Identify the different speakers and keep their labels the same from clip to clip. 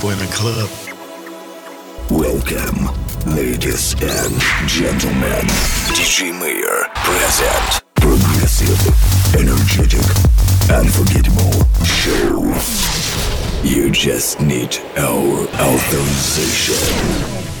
Speaker 1: people in club.
Speaker 2: Welcome, ladies and gentlemen. DJ Mayor present. Progressive, energetic, unforgettable show. You just need our authorization.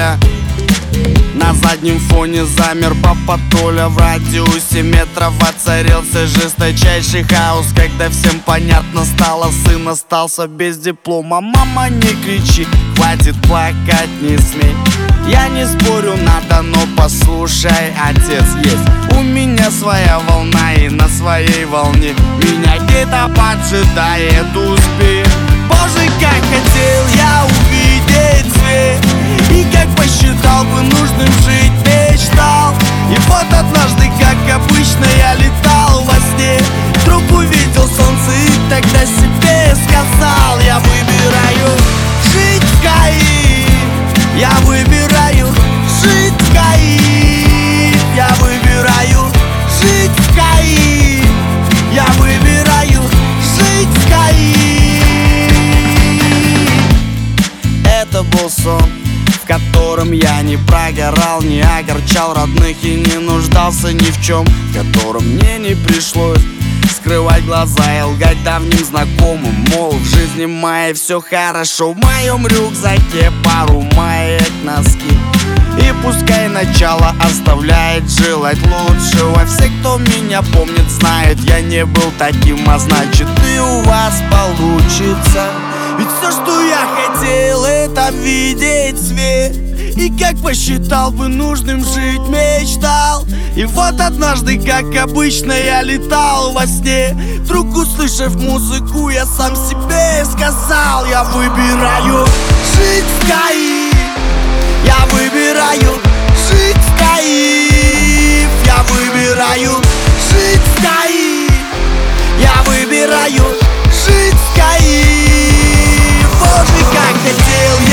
Speaker 3: Валя На заднем фоне замер папа Толя В радиусе метров воцарился жесточайший хаос. Когда всем понятно стало, сын остался без диплома. Мама, не кричи, хватит плакать, не смей Я не спорю, надо, но послушай, отец есть. У меня своя волна и на своей волне. Меня где-то поджидает успех. Боже, как хотел я увидеть свет и как посчитал бы нужным жить, мечтал. И вот однажды, как обычно, я летал во сне. Вдруг увидел солнце и тогда себе сказал Я выбираю жить в Каире Я выбираю жить в Каире Я выбираю жить в Каире Я выбираю жить в Каире Это был сон не прогорал Не огорчал родных и не нуждался ни в чем В котором мне не пришлось скрывать глаза и лгать давним знакомым. Мол, в жизни моей все хорошо В моем рюкзаке пару маек, носки. И пускай начало оставляет желать лучшего. Все, кто меня помнит, знают, я не был таким А значит и у вас получится Ведь все, что я хотел, это видеть свет. И как посчитал бы нужным жить, мечтал. И вот однажды, как обычно, я летал во сне. Вдруг услышав музыку, я сам себе сказал Я выбираю жить в Каире я выбираю жить в Каиф Я выбираю жить в Каиф Я выбираю жить в Каиф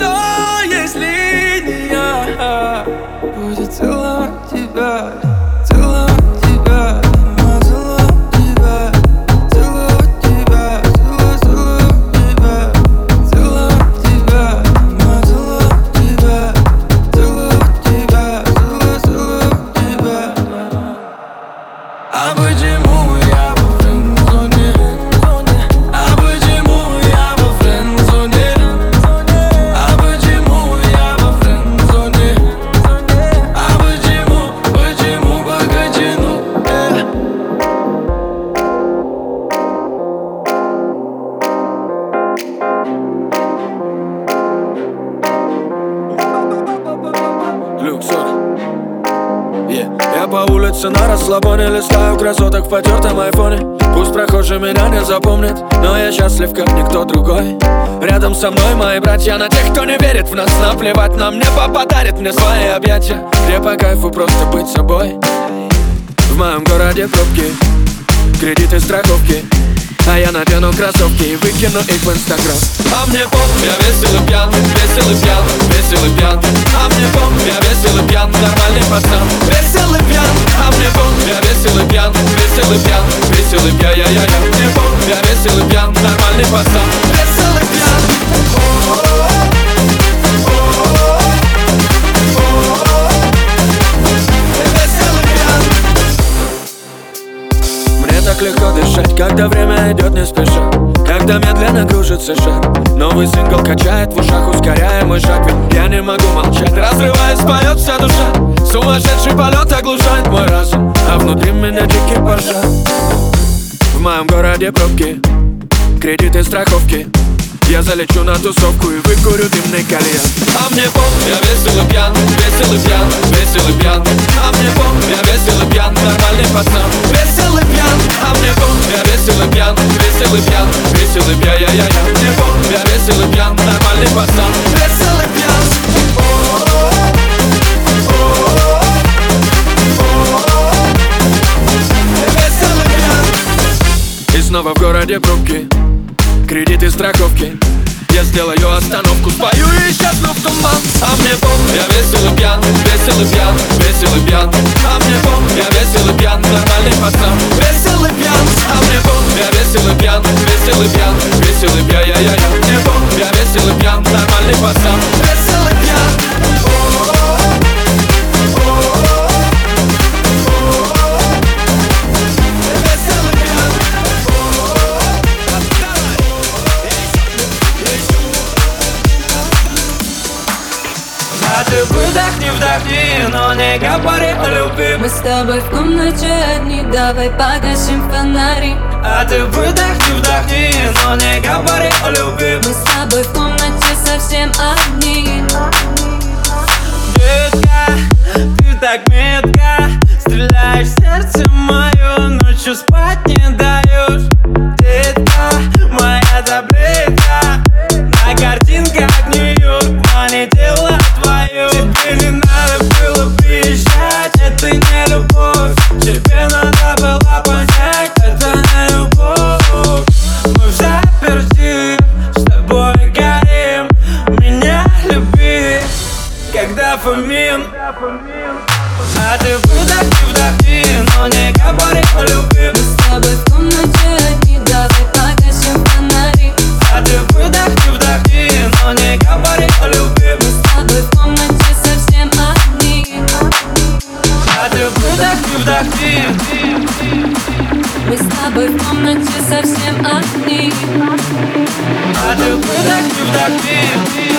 Speaker 4: все
Speaker 5: со мной мои братья На тех, кто не верит в нас Наплевать нам небо подарит мне свои объятия. Где по кайфу просто быть собой. В моем городе пробки Кредиты, страховки а я надену кроссовки и выкину их в инстаграм. А мне похуй, я весел и пьян, весел и пьян, весел и пьян А мне похуй, я весел и пьян, нормальный пацан. Весел и пьян, а мне похуй, я весел и пьян, весел и пьян, весел и пьян, я я я. Мне похуй, я весел и пьян, нормальный пацан. Весел и пьян не спеша. Когда медленно кружится шар Новый сингл качает в ушах, ускоряя мой шаг Ведь я не могу молчать. Разрываясь, поет вся душа Сумасшедший полет оглушает мой разум А внутри меня дикий пожар. В моем городе пробки Кредиты, страховки. Я залечу на тусовку и выкурю дымный кальян. А мне пом, я весел и пьян, весел и пьян, весел и пьян А мне пом, я весел и пьян, нормальный пацан городе пробки Кредиты, страховки. Я сделаю остановку, спою и исчезну в туман. А мне пом, я весел и пьян, весел и пьян, весел и пьян. А мне пом, я весел и пьян, нормальный пацан. Весел и пьян, а мне пом, я весел и пьян, весел и пьян, весел и пьян, я я я Мне пом, я весел и пьян, нормальный пацан. Весел и пьян
Speaker 1: не говори о любви
Speaker 6: Мы с тобой в комнате одни, давай погасим фонари
Speaker 1: А ты выдохни, вдохни, но не говори о любви
Speaker 6: Мы с тобой в комнате совсем одни
Speaker 1: Детка, ты так метко Стреляешь в сердце
Speaker 6: комнате совсем одни
Speaker 1: А ты выдохни, вдохни
Speaker 6: Мы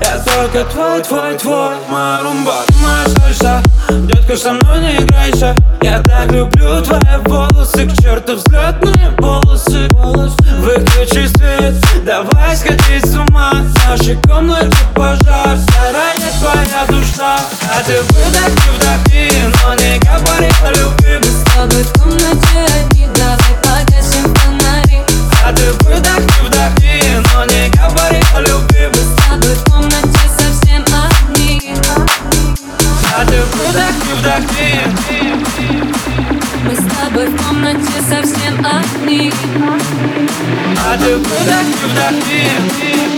Speaker 1: Я только твой, твой, твой. Моя румба, моя сальса Детка, со мной не играйся. Я так люблю твои волосы. К черту взлетные полосы. Выключи свет, давай сходить с ума. В нашей комнате пожар. Заранее твоя душа. А ты выдохни, вдохни. Но не говори о любви.
Speaker 6: Мы с тобой в комнате одни, давай погасим фонари.
Speaker 1: А ты выдохни, вдохни
Speaker 6: комнате совсем одни.
Speaker 1: А ты выдохни, вдохни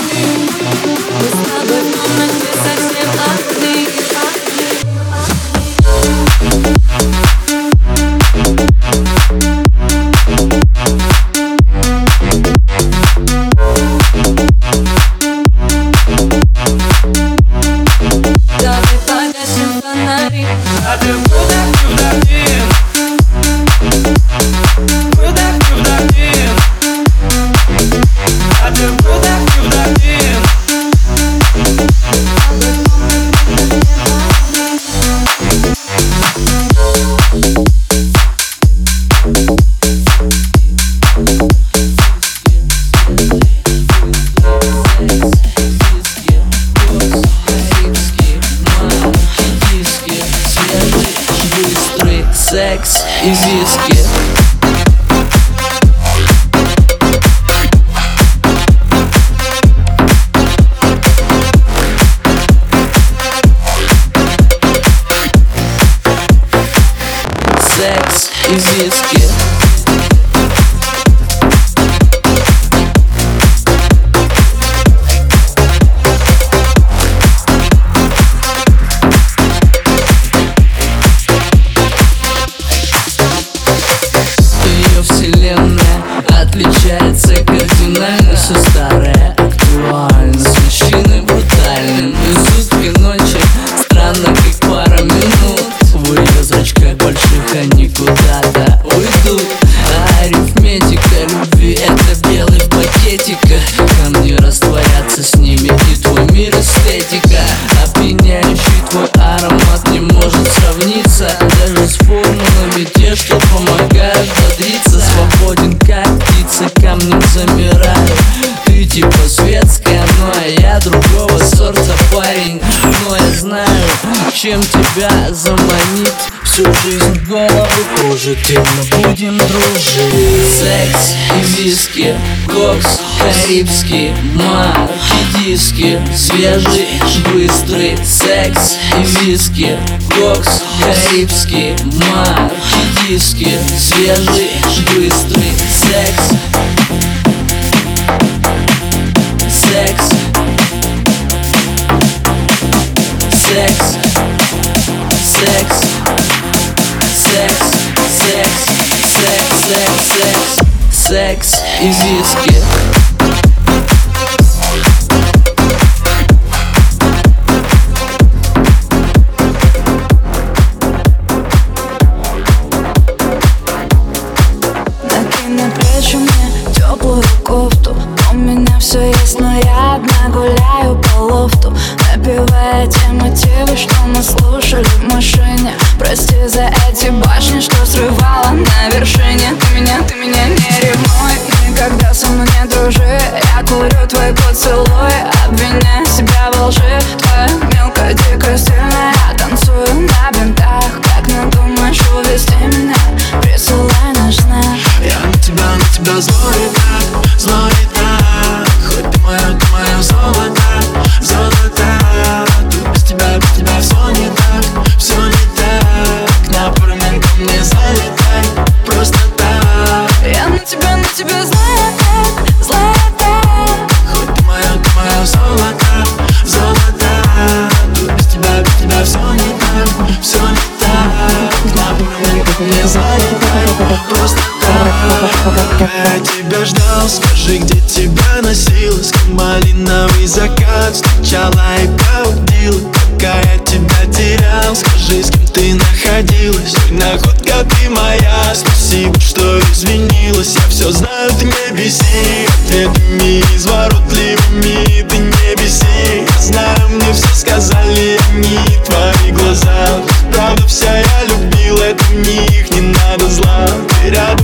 Speaker 7: Свежий, быстрый секс и виски, кокс, карибский, диски Свежий, быстрый секс. Секс. Секс. Секс. Секс. Секс. Секс. Секс. Секс. Секс и виски
Speaker 6: все есть, но я одна гуляю по лофту. Напевая те мотивы, что мы слушали в машине. Прости за эти башни, что срывала на вершине. Ты меня, ты меня не ревнуй Никогда со мной не дружи. Я курю твой поцелуй Обвиняю себя во лжи. Твоя мелкая, дикая, стильная Я танцую на бинтах. Как надумаешь увести меня? Присылай знак
Speaker 8: Я на тебя, на тебя злой так, злой так золото, золото. Тут без тебя, без тебя все не так, все не так. На ко мне залетай, просто так.
Speaker 6: Я на тебя, на тебя злая так
Speaker 8: Хоть ты моя, ты моя золото, золото. Тут без тебя, без тебя все не так, все не так. На ко мне залетай, просто так Я тебя ждал, скажи, где тебя носилась Как малиновый закат встречала и пробудила Пока я тебя терял, скажи, с кем ты находилась? Ой, находка ты моя, спасибо, что извинилась. Я все знаю, ты не беси. Ответами изворотливыми ты не беси. Я знаю, мне все сказали они, твои глаза. Правда вся я любил, это в них не надо зла. Ты рядом,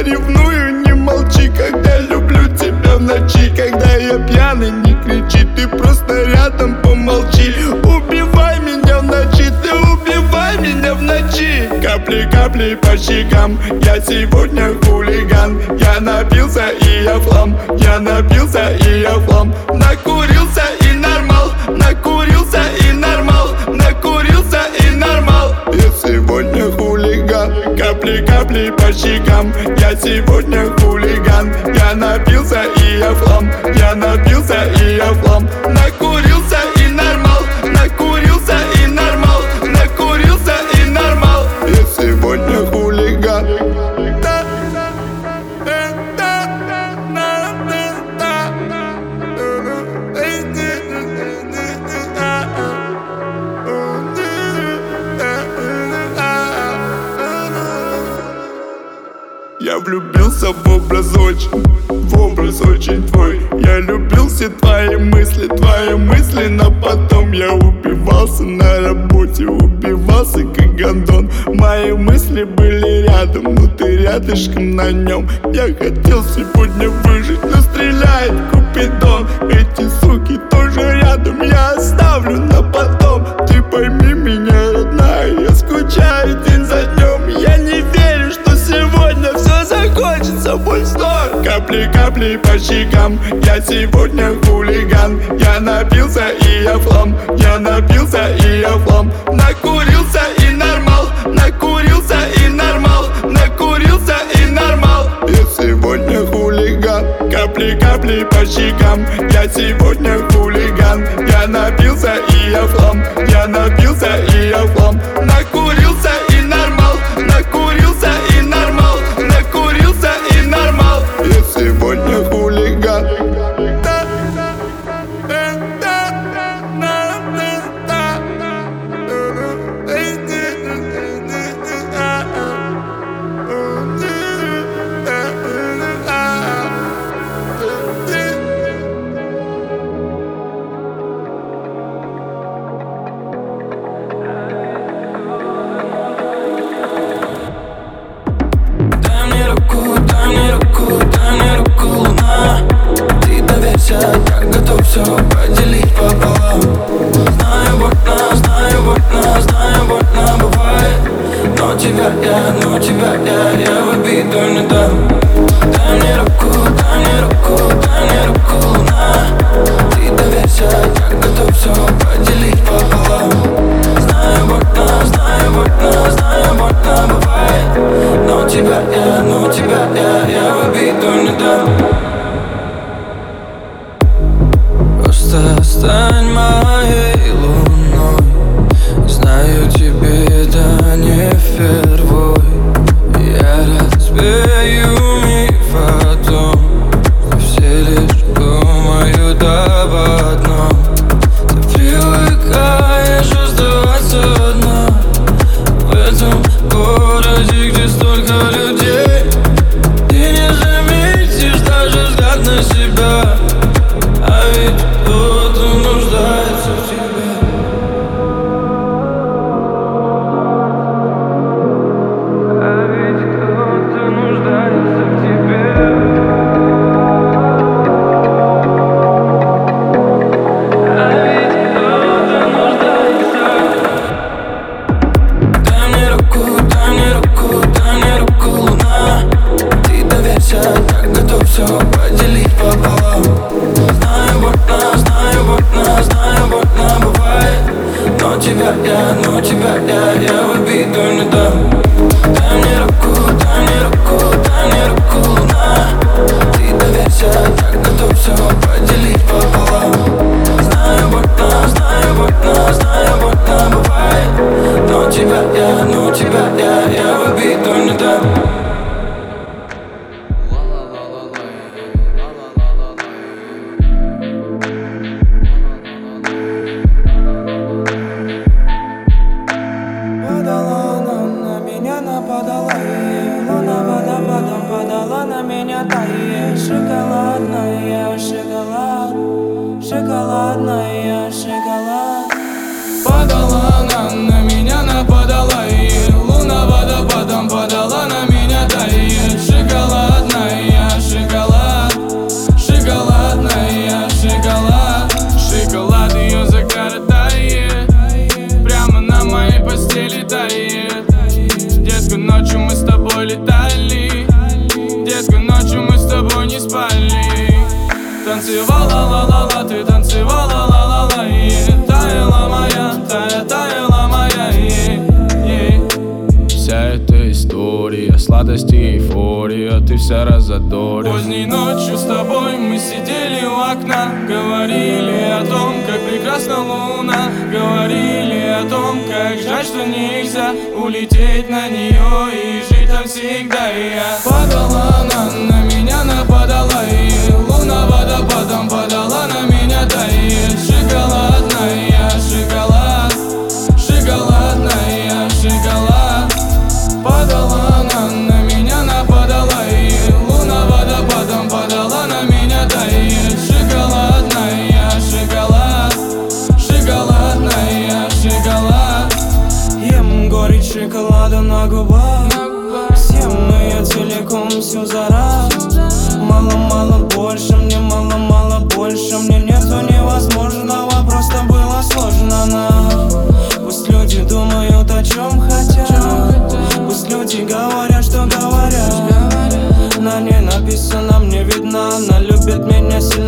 Speaker 9: кричи Я ревную, не молчи Когда люблю тебя в ночи Когда я пьяный, не кричи Ты просто рядом помолчи. Убивай меня в ночи Ты убивай меня в ночи. Капли, капли по щекам Я сегодня хулиган. Я напился и я флам. Я напился и я флам. Накурился Капли, по щекам. Я сегодня хулиган. Я напился и я флам Я напился и я флам все твои мысли, твои мысли Но потом я убивался на работе Убивался как гондон. Мои мысли были рядом, но ты рядышком на нем. Я хотел сегодня выжить, но стреляет Купидон. Эти суки тоже рядом, я оставлю на потом. Ты пойми меня, родная, я скучаю Капли, капли по щекам. Я сегодня хулиган. Я напился и я флам. Я напился и я флам. Накурился и нормал. Накурился и нормал. Накурился и нормал. Я сегодня хулиган. Капли, капли по щекам. Я сегодня хулиган. Я напился и я флам. Я напился и я флам. Накурился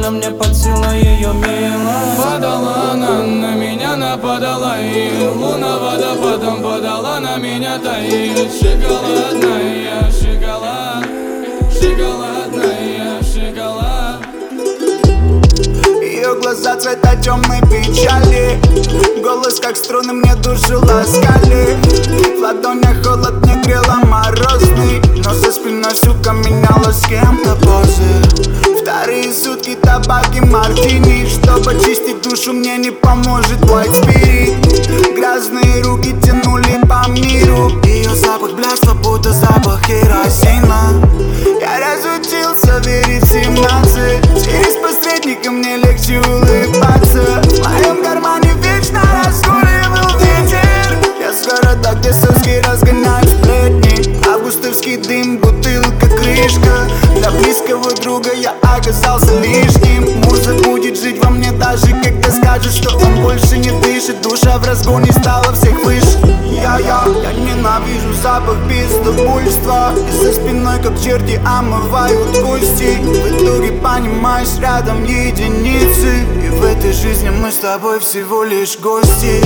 Speaker 10: сильно мне под силу ее мило
Speaker 11: Подала она на меня нападала И луна водопадом подала на меня таит Шоколадная, шоколад, шоколадная, шоколад
Speaker 12: Ее глаза цвета темной печали Голос как струны мне душу ласкали. В ладонях холод не грела морозный Но за спиной, сука, меняла с кем-то позы старые сутки табак и мартини Чтобы чистить душу мне не поможет твой спирит. Грязные руки тянули по миру. Ее запах бляшла, будто запах керосина. Я разучился верить в 17 Через посредника мне легче улыбаться. В моем кармане друга я оказался лишним. Муж будет жить во мне даже когда скажет, что он больше не дышит. Душа в разгоне стала всех выше. Я-я, я ненавижу запах пиздобульства И за спиной как черти омывают кости. В итоге понимаешь, рядом единицы. И в этой жизни мы с тобой всего лишь гости.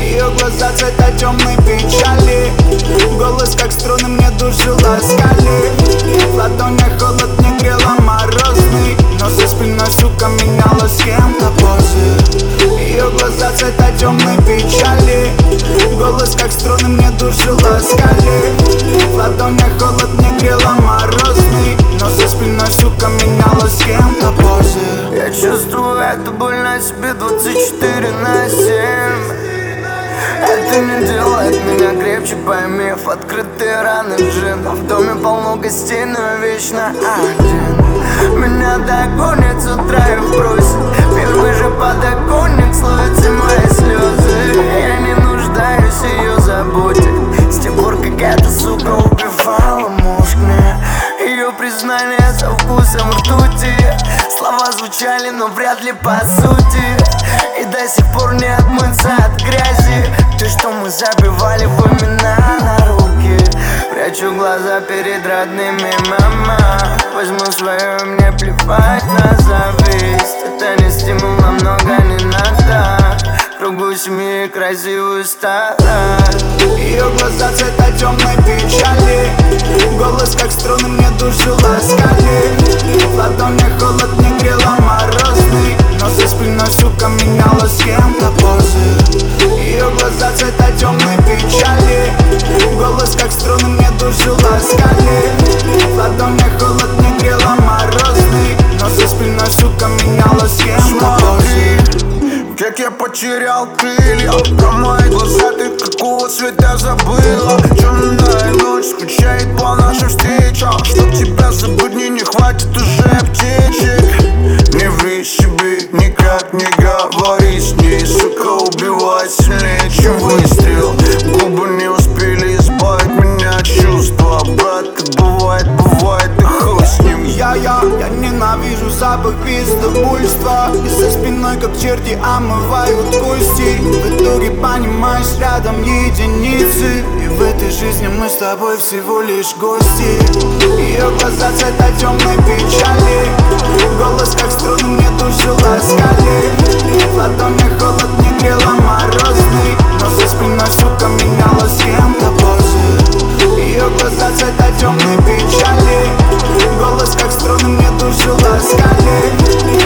Speaker 12: Ее глаза цвета темной печали. Голос как струны мне душу ласкали В ладонях холод не но за спиной, сука, меняла с кем-то позы Ее глаза цвета темной печали. Голос как струны мне душу ласкали. В ладонях холод не грела морозный. Но за спиной, сука, меняла с кем-то позы
Speaker 13: Я чувствую эту боль на себе 24 на 7 это не делает меня крепче, поймев Открытые раны джин В доме полно гостей, но вечно один Меня догонит с утра и вбросит. Первый же подоконник словит все мои слезы. Я не нуждаюсь в ее заботе. С тех пор, как эта сука убивала мозг мне. Ее признание со вкусом ртути. Слова звучали, но вряд ли по сути. И до сих пор не отмыться от грязи. То, что мы забивали в имена на руки Прячу глаза перед родными, мама. Возьму свое, мне плевать на зависть. Это не стимул, намного не надо. Кругу семьи красивую старость
Speaker 12: Ее глаза цвета темной печали. Голос как струны мне душу ласкали. В ладонях холод не грела морозный Но за спиной, сука, меняла с кем-то позы. Ее глаза цвета темной печали. Голос как струны мне душу ласкали. В ладонях холод не грела морозный. Но за спиной, сука, меняла с кем-то позы.
Speaker 13: Как я потерял крылья Про мои глаза ты какого цвета забыла? Темная ночь скучает по нашим встречам. Чтоб тебя забыть мне не хватит уже аптечек Ври себе, никак не говори с ней Сука убивает сильнее, чем выстрел Губы не успели избавить меня от чувства. Брат, как бывает, бывает и хуй с ним.
Speaker 12: Я-я, запах пиздобульства И за спиной как черти омывают кости. В итоге понимаешь, рядом единицы. И в этой жизни мы с тобой всего лишь гости. Ее глаза цвета темной печали. Голос как струны мне душу ласкали В холод не грела морозный. Но за спиной, сука, меняла с кем-то позы Ее глаза цвета темной печали Голос как струны мне душу ласкали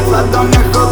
Speaker 12: В ладонях холод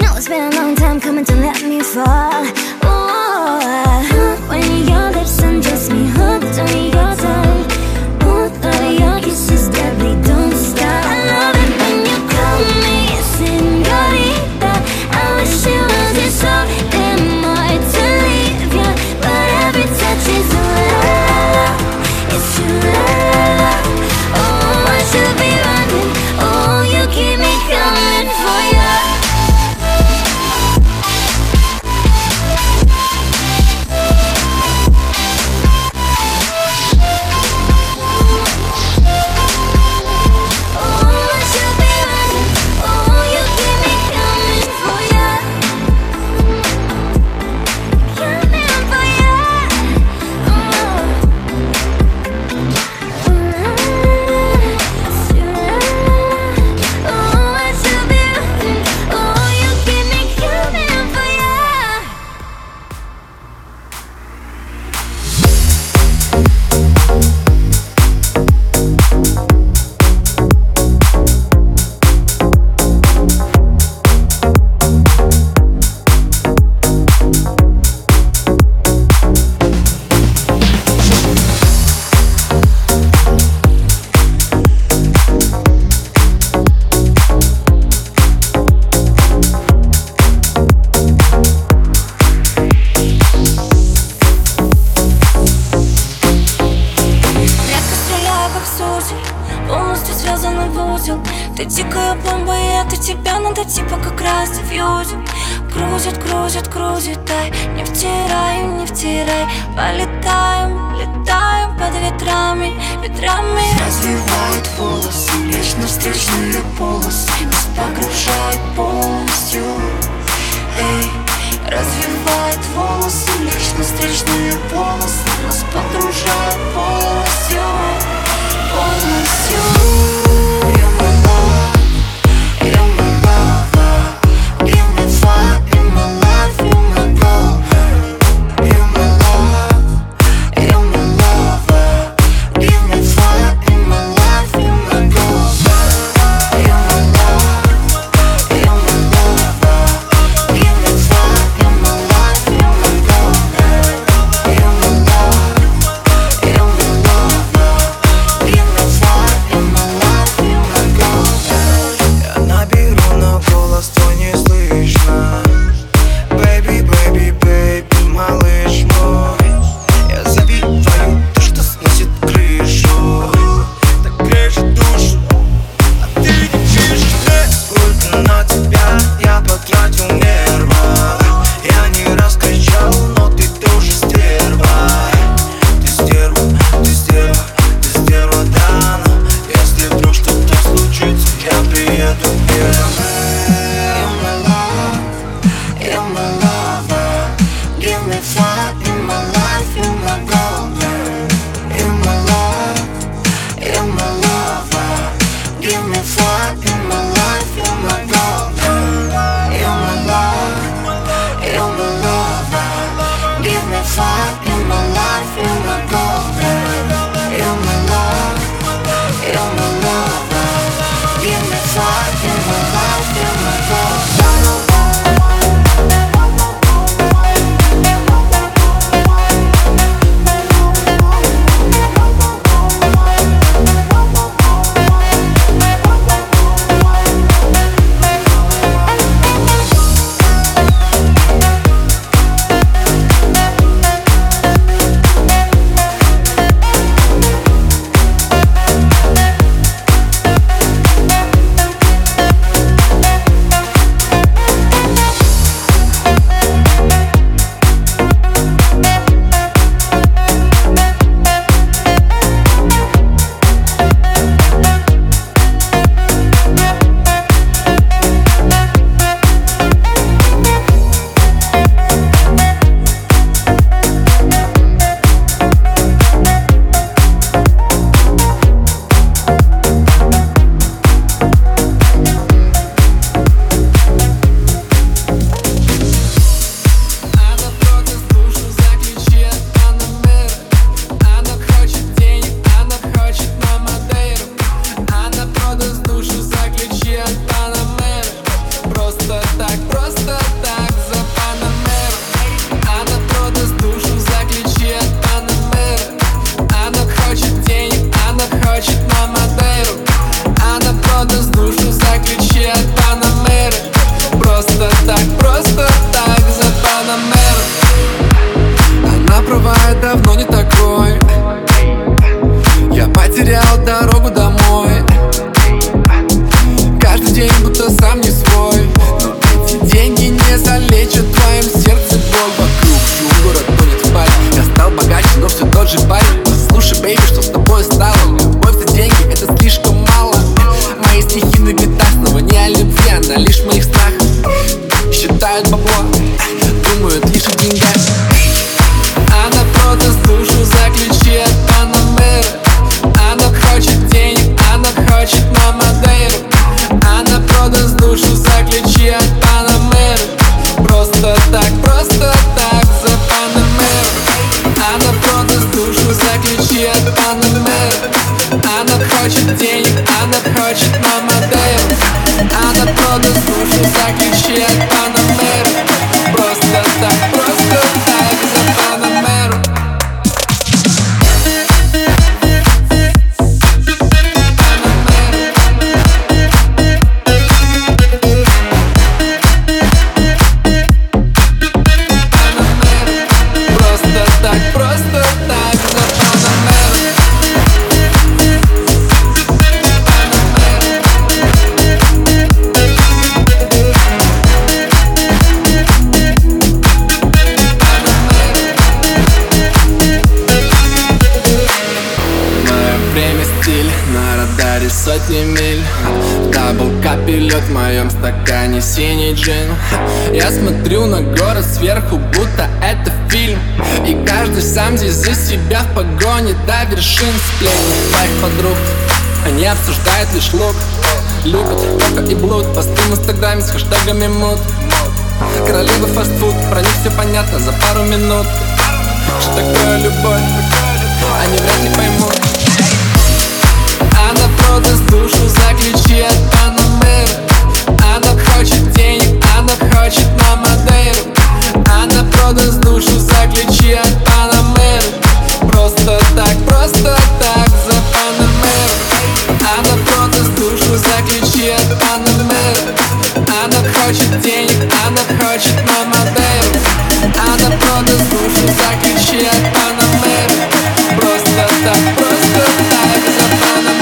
Speaker 14: know it's been a long time coming to let me fall. Ooh, when your lips undress me, hooked on your
Speaker 15: Я смотрю на город сверху, будто это фильм. И каждый сам здесь за себя в погоне до вершин сплетни Моих подруг, они обсуждают лишь лук. Любят кока и блуд, посты в инстаграме с хэштегами мод Королева фастфуд, про них все понятно за пару минут. Что такое любовь, они вряд ли поймут. Она продаст душу за ключи от Панамеры Она хочет денег, она хочет на Мадейру Она продаст душу за ключи от Панамеры Просто так, просто так за Панамеру Она продаст душу за ключи от Панамеры Она хочет денег, она хочет на Мадейру Она продаст душу за ключи от Панамеры Просто так, просто так за Панамеру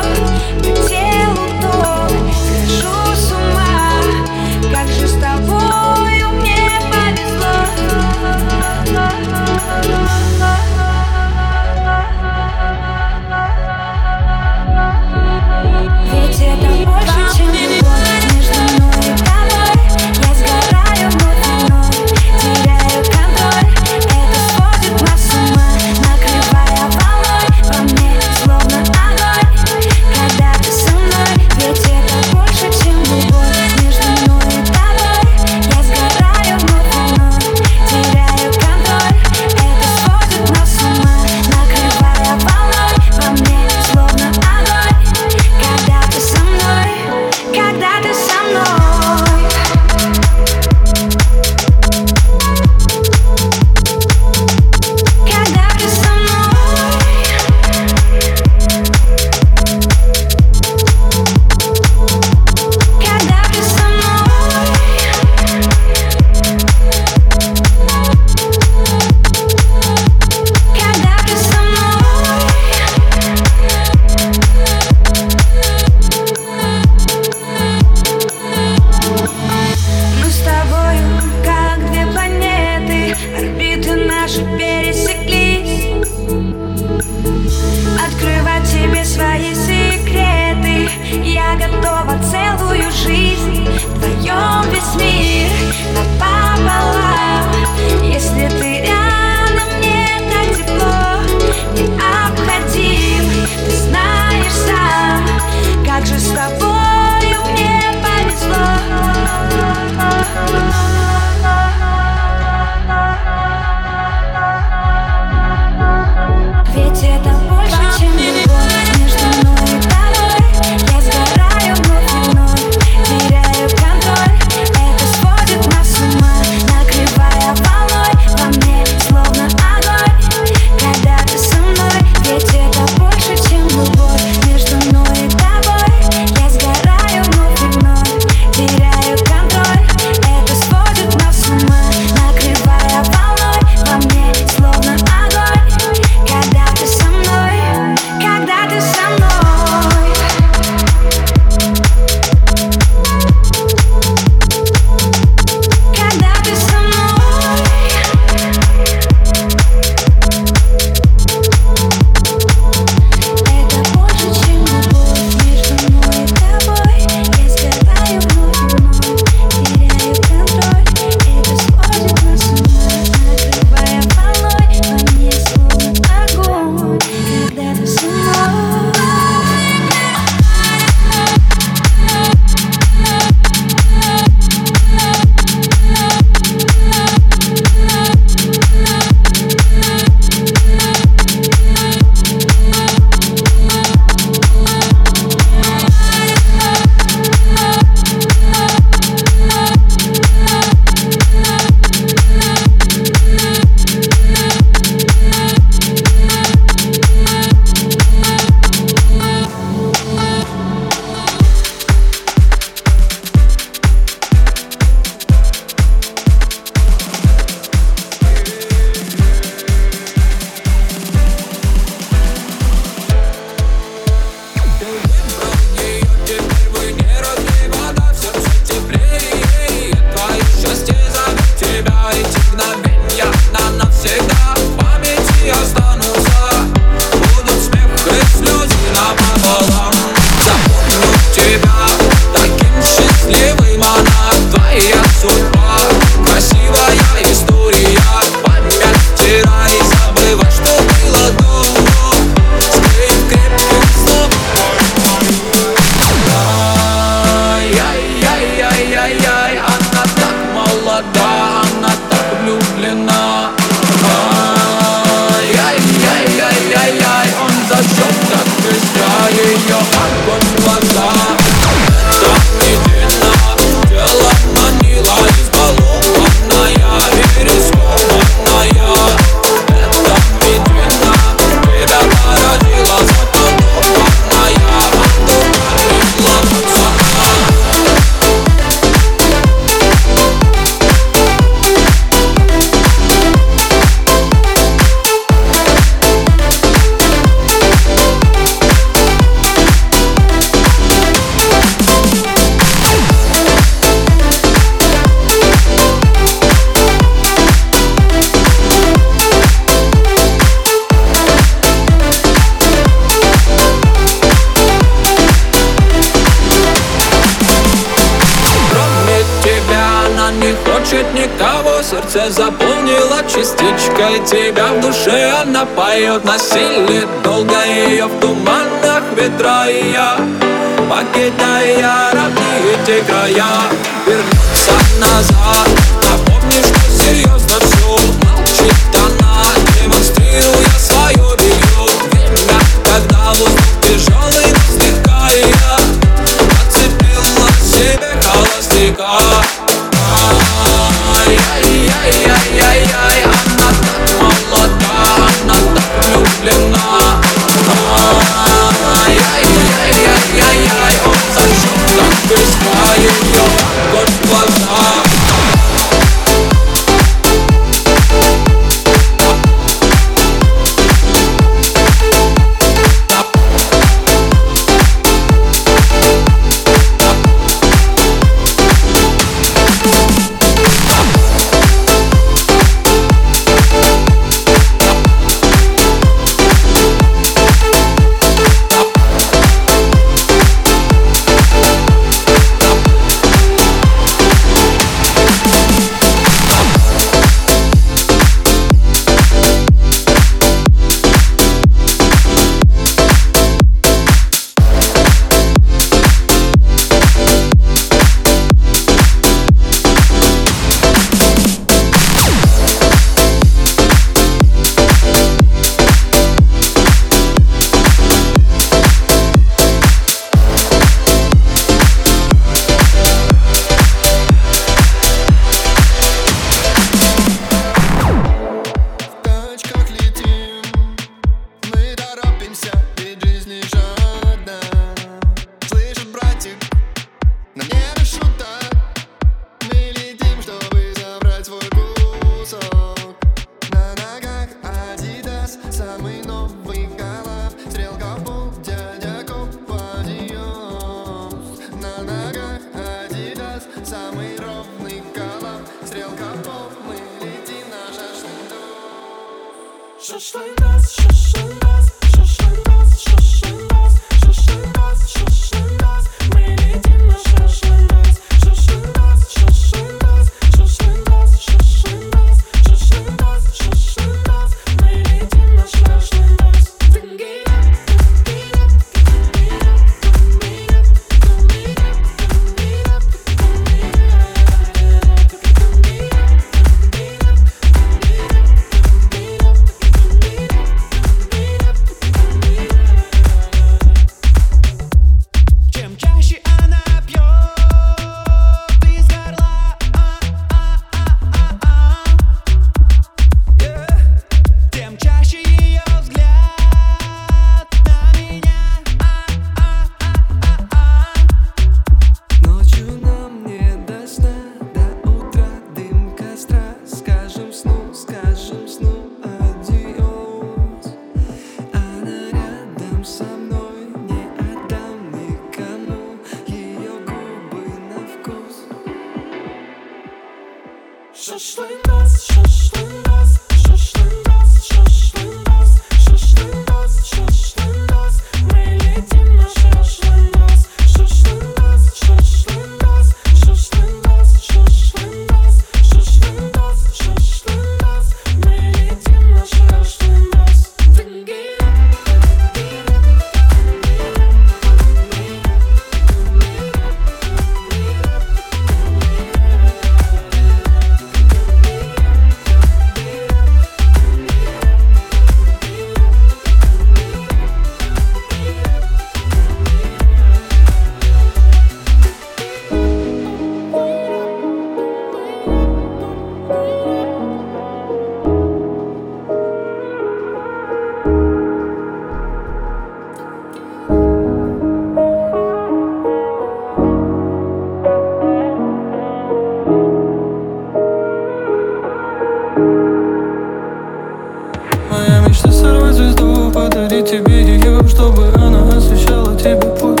Speaker 13: хочу, чтобы
Speaker 5: она
Speaker 4: освещала тебе путь.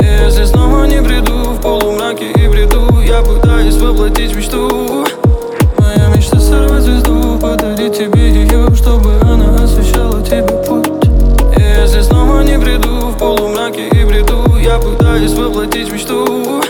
Speaker 4: Если снова не приду в полумраке и бреду Я пытаюсь воплотить мечту. Моя мечта сорвать звезду, подарить тебе ее Чтобы она освещала тебе путь. Если снова не приду в полумраке и бреду Я пытаюсь воплотить мечту.